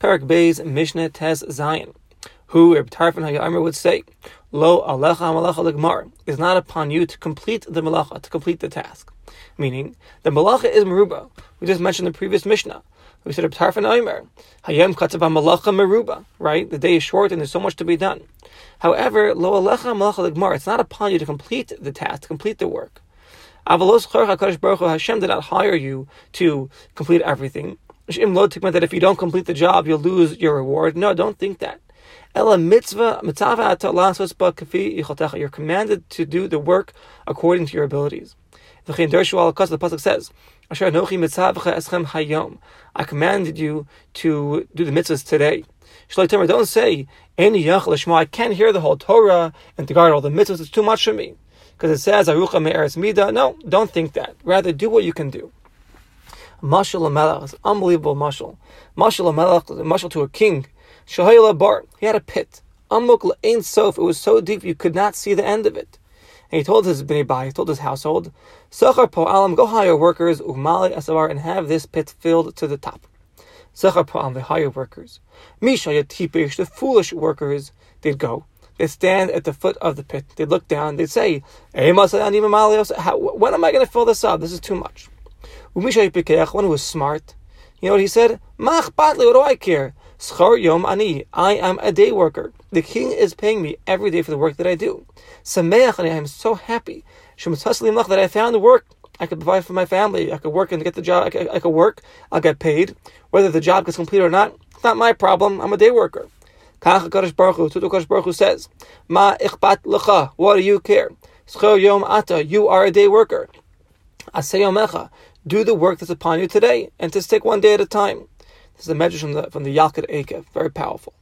Perek Beis Mishnah Tes Zayin. Who Reb Tarfon Hayomer would say, Lo alecha malacha legmar is not upon you to complete the malacha, to complete the task. Meaning, the malacha is meruba. We just mentioned the previous Mishnah. We said Reb Tarfon Hayomer, Hayem katzav malacha meruba. Right, the day is short and there's so much to be done. However, lo alecha malacha legmar, it's not upon you to complete the task, to complete the work. Avalos Baruch Hashem did not hire you to complete everything. That if you don't complete the job, you'll lose your reward. No, don't think that. Mitzvah You're commanded to do the work according to your abilities. The pasuk says, I commanded you to do the mitzvahs today. Don't say, any. I can't hear the whole Torah and to guard all the mitzvahs. It's too much for me because it says. No, don't think that. Rather, do what you can do. Mashal is unbelievable mashal. Mashal a mashal to a king. Shahayla Bar, he had a pit. Amuk Ein Sof, it was so deep you could not see the end of it. And he told his bnei bai, he told his household, Sachar Po'alam, go hire workers, Umali Asavar, and have this pit filled to the top. Sachar Po'alam, they hire workers. Misha Yatipish, the foolish workers, they'd go they stand at the foot of the pit. They look down. They say, eh, When am I going to fill this up? This is too much. One who was smart, you know what he said? Mach batli, what do I care? Schar yom ani. I am a day worker. The king is paying me every day for the work that I do. Sameach ani. I am so happy. that I found work. I could provide for my family. I could work and get the job. I could, I could work. I'll get paid. Whether the job gets completed or not, it's not my problem. I'm a day worker. Kach HaKadosh Baruch Hu, Tutu Baruch Hu says, Ma ichbat lecha, what do you care? Schor yom ata, you are a day worker. Aseyomecha, do the work that's upon you today, and just take one day at a time. This is a message from the, from the Yalkut Eikev, very powerful.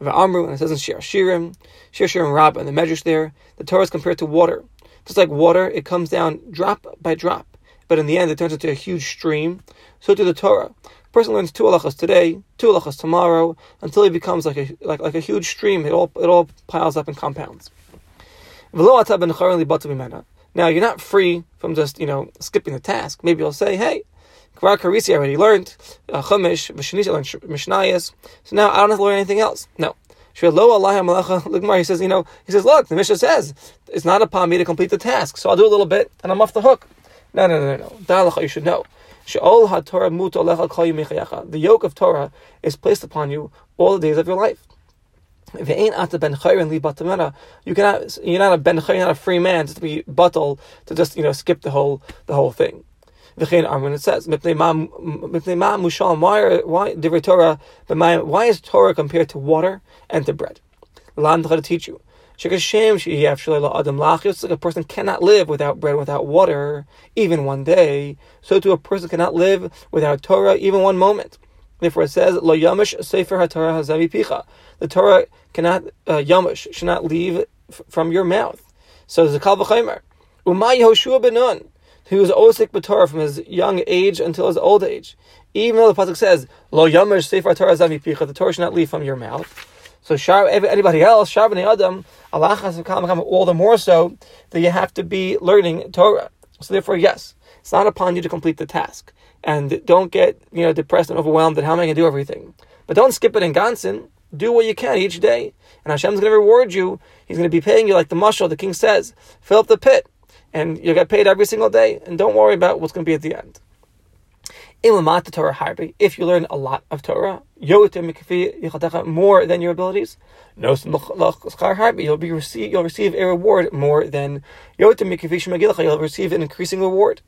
Amru, and it says in Shir Shirim, Shir Shirim Rabbah, and the measures there, the Torah is compared to water. Just like water, it comes down drop by drop, but in the end it turns into a huge stream. So to the Torah a person learns two halachas today, two halachas tomorrow, until he becomes like a like, like a huge stream. It all it all piles up and compounds. Now you're not free from just you know skipping the task. Maybe you'll say, hey. Kvar Karisi already learned uh, Chumash, Mishnayos learned Mishnayos, so now I don't have to learn anything else. No, he says, you know, he says, look, the Mishnah says it's not upon me to complete the task, so I'll do a little bit and I'm off the hook. No, no, no, no. Dalacha, you should know. The yoke of Torah is placed upon you all the days of your life. If you ain't ata ben chayrin leave batamera, you cannot, you're not a ben you're not a free man to be buttle to just you know skip the whole the whole thing. When it says why why the Torah why is Torah compared to water and to bread? Land to teach you. Just like a person cannot live without bread, without water, even one day, so too a person cannot live without Torah, even one moment. Therefore it says, Lo yamish sefer haTorah hazavi picha. The Torah cannot, uh, yamish, should not leave f- from your mouth. So the kal v'chaymer. Umay Yehoshua ben Nun, who was osik b'Torah from his young age until his old age. Even though the pasuk says, Lo yamish sefer haTorah hazavi picha, the Torah should not leave from your mouth. So anybody else, shar adam, Allah all the more so that you have to be learning Torah. So therefore, yes, it's not upon you to complete the task. And don't get you know depressed and overwhelmed that how am I going to do everything? But don't skip it in Ganson. Do what you can each day. And Hashem's going to reward you. He's going to be paying you like the mushal, the king says. Fill up the pit. And you'll get paid every single day. And don't worry about what's going to be at the end. If you learn a lot of Torah, more than your abilities, you'll be receive you'll receive a reward more than you'll receive an increasing reward.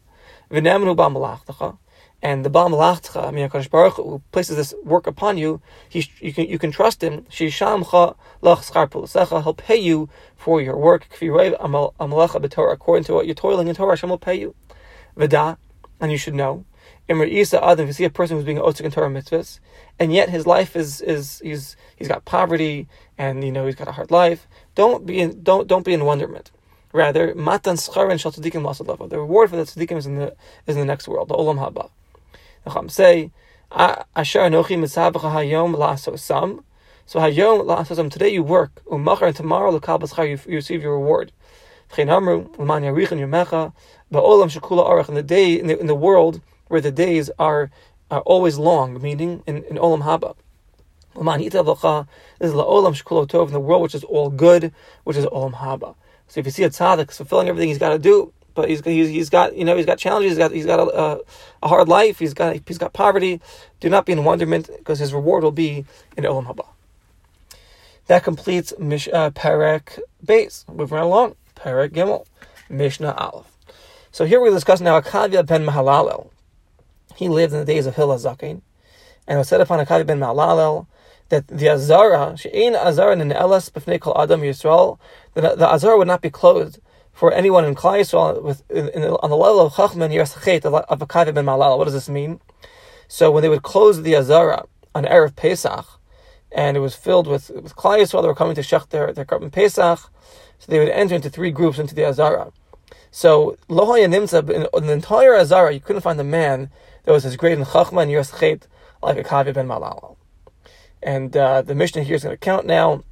And the Baal Malachcha, I mean, Hakadosh Baruch who places this work upon you, he, you can you can trust him. He'll pay you for your work. According to what you're toiling in Torah, Hashem will pay you. Veda, and you should know Imr Isa Adam, if you see a person who's being Osik in Torah mitzvahs, and yet his life is is he's he's got poverty and you know he's got a hard life, don't be in don't don't be in wonderment. Rather, matan scharin shal tzadikim lasalava. The reward for the tzadikim is in the is in the next world, the olam haba. The Chum say, asher anochi mitzabacha hayom laso sam. So hayom laso sam. Today you work, umachar and tomorrow lekal b'schar you receive your reward. V'chein amru l'man yarichin yomecha ba'olam shekula arach in the day in the, in the world where the days are, are always long, meaning in, in Olam Haba. This is la'olam shekulo tov in the world which is all good, which is olam haba. So if you see a tzaddik fulfilling everything he's got to do, but he's, he's, he's got you know he's got challenges, he's got he's got a, a, hard life, he's got he's got poverty. Do not be in wonderment because his reward will be in olam haba. That completes Mish, uh, Perek Beis. Moving right along, Perek Gimel, Mishnah Aleph. So here we discuss now Akavia ben Mahalalel. He lived in the days of Hillel Zakin, and was set upon Akavia ben Mahalalel that the Azara, She'in Azara in Elas B'fnei Kol Adam Yisrael, the, the Azara would not be closed for anyone in Klal Yisrael with, in, in, on the level of Chachman Yirasachet of, of Akavia ben Mahalalel. What does this mean? So when they would close the Azara on Erev Pesach, and it was filled with, with Klal Yisrael that were coming to Shech their, their Karban Pesach, so they would enter into three groups into the Azara. So Lohaya Nimtza, in, the entire Azara, you couldn't find a man that was as great in Chachma and like Akavia ben Mahalalel. And uh, the Mishnah here is going to count now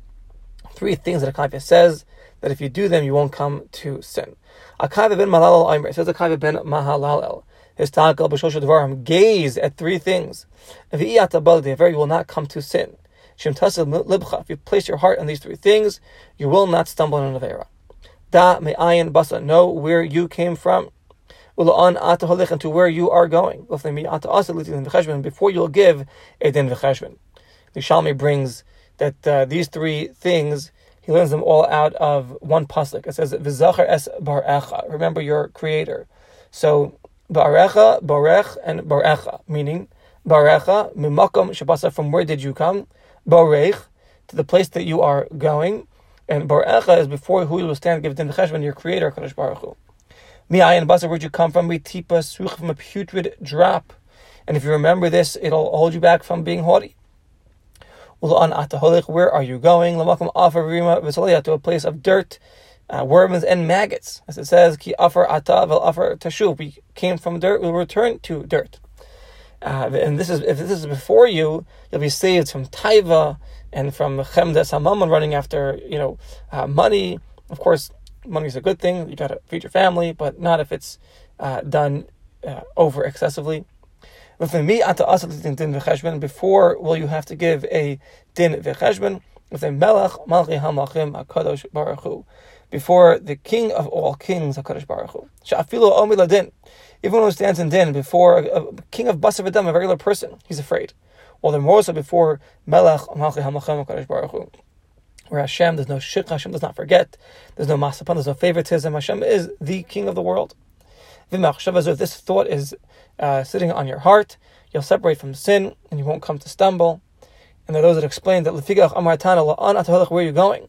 three things that Akavia says that if you do them, you won't come to sin. Akavia ben Mahalalel Aimer says Akavia ben Mahalalel. His tagal b'shosha devarim gaze at three things. If you will not come to sin. If you place your heart on these three things, you will not stumble on an avera. Da me'ayin basa. Know where you came from. Ula'an ataholich and to where you are going. Before you'll give a din v'cheshbon. The Shalmi brings that uh, these three things he learns them all out of one pasuk. It says "V'zachar es barecha." Remember your Creator. So barecha, barech, and barecha, meaning barecha mimakom shabasa. From where did you come? Barech to the place that you are going, and barecha is before who you will stand give din cheshbon your Creator, Kadosh Baruch Hu. Mi'ayin basa, where'd you come from? Mitipa such from a putrid drop. And if you remember this, it'll hold you back from being haughty. Where are you going? To a place of dirt, uh, worms, and maggots. As it says, Ki afar ata vel afar tashuv. We came from dirt, we will return to dirt. Uh, and this is if this is before you, you'll be saved from taiva and from chemdes hamammon running after you know uh, money. Of course, money is a good thing. You got to feed your family, but not if it's uh, done uh, over excessively. Before will you have to give a din v'cheshbon with a melech malchi hamachim hakadosh baruch hu before the king of all kings hakadosh baruch hu. Sha'afilu omi ladin. Even who stands in din before a, a king of basar v'dam, a regular person, he's afraid. Or the more so before melech malchi hamachim hakadosh baruch hu. Where Hashem, there's no shikha, Hashem does not forget, there's no masapan, there's no favoritism. Hashem is the king of the world. This thought is uh, sitting on your heart, you'll separate from sin and you won't come to stumble. And there are those that explain that where are you going?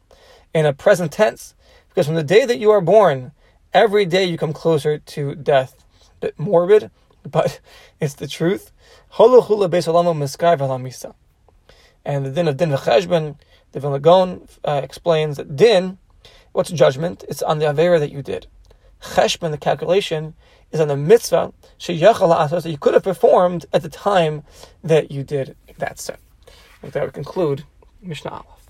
In a present tense. Because from the day that you are born, every day you come closer to death. A bit morbid, but it's the truth. And the din of din v'cheshbon, the Vilna uh, explains that din, what's judgment? It's on the avera that you did. Cheshbon, the calculation, is on the mitzvah that you could have performed at the time that you did that sin. With that, we conclude Mishnah Aleph.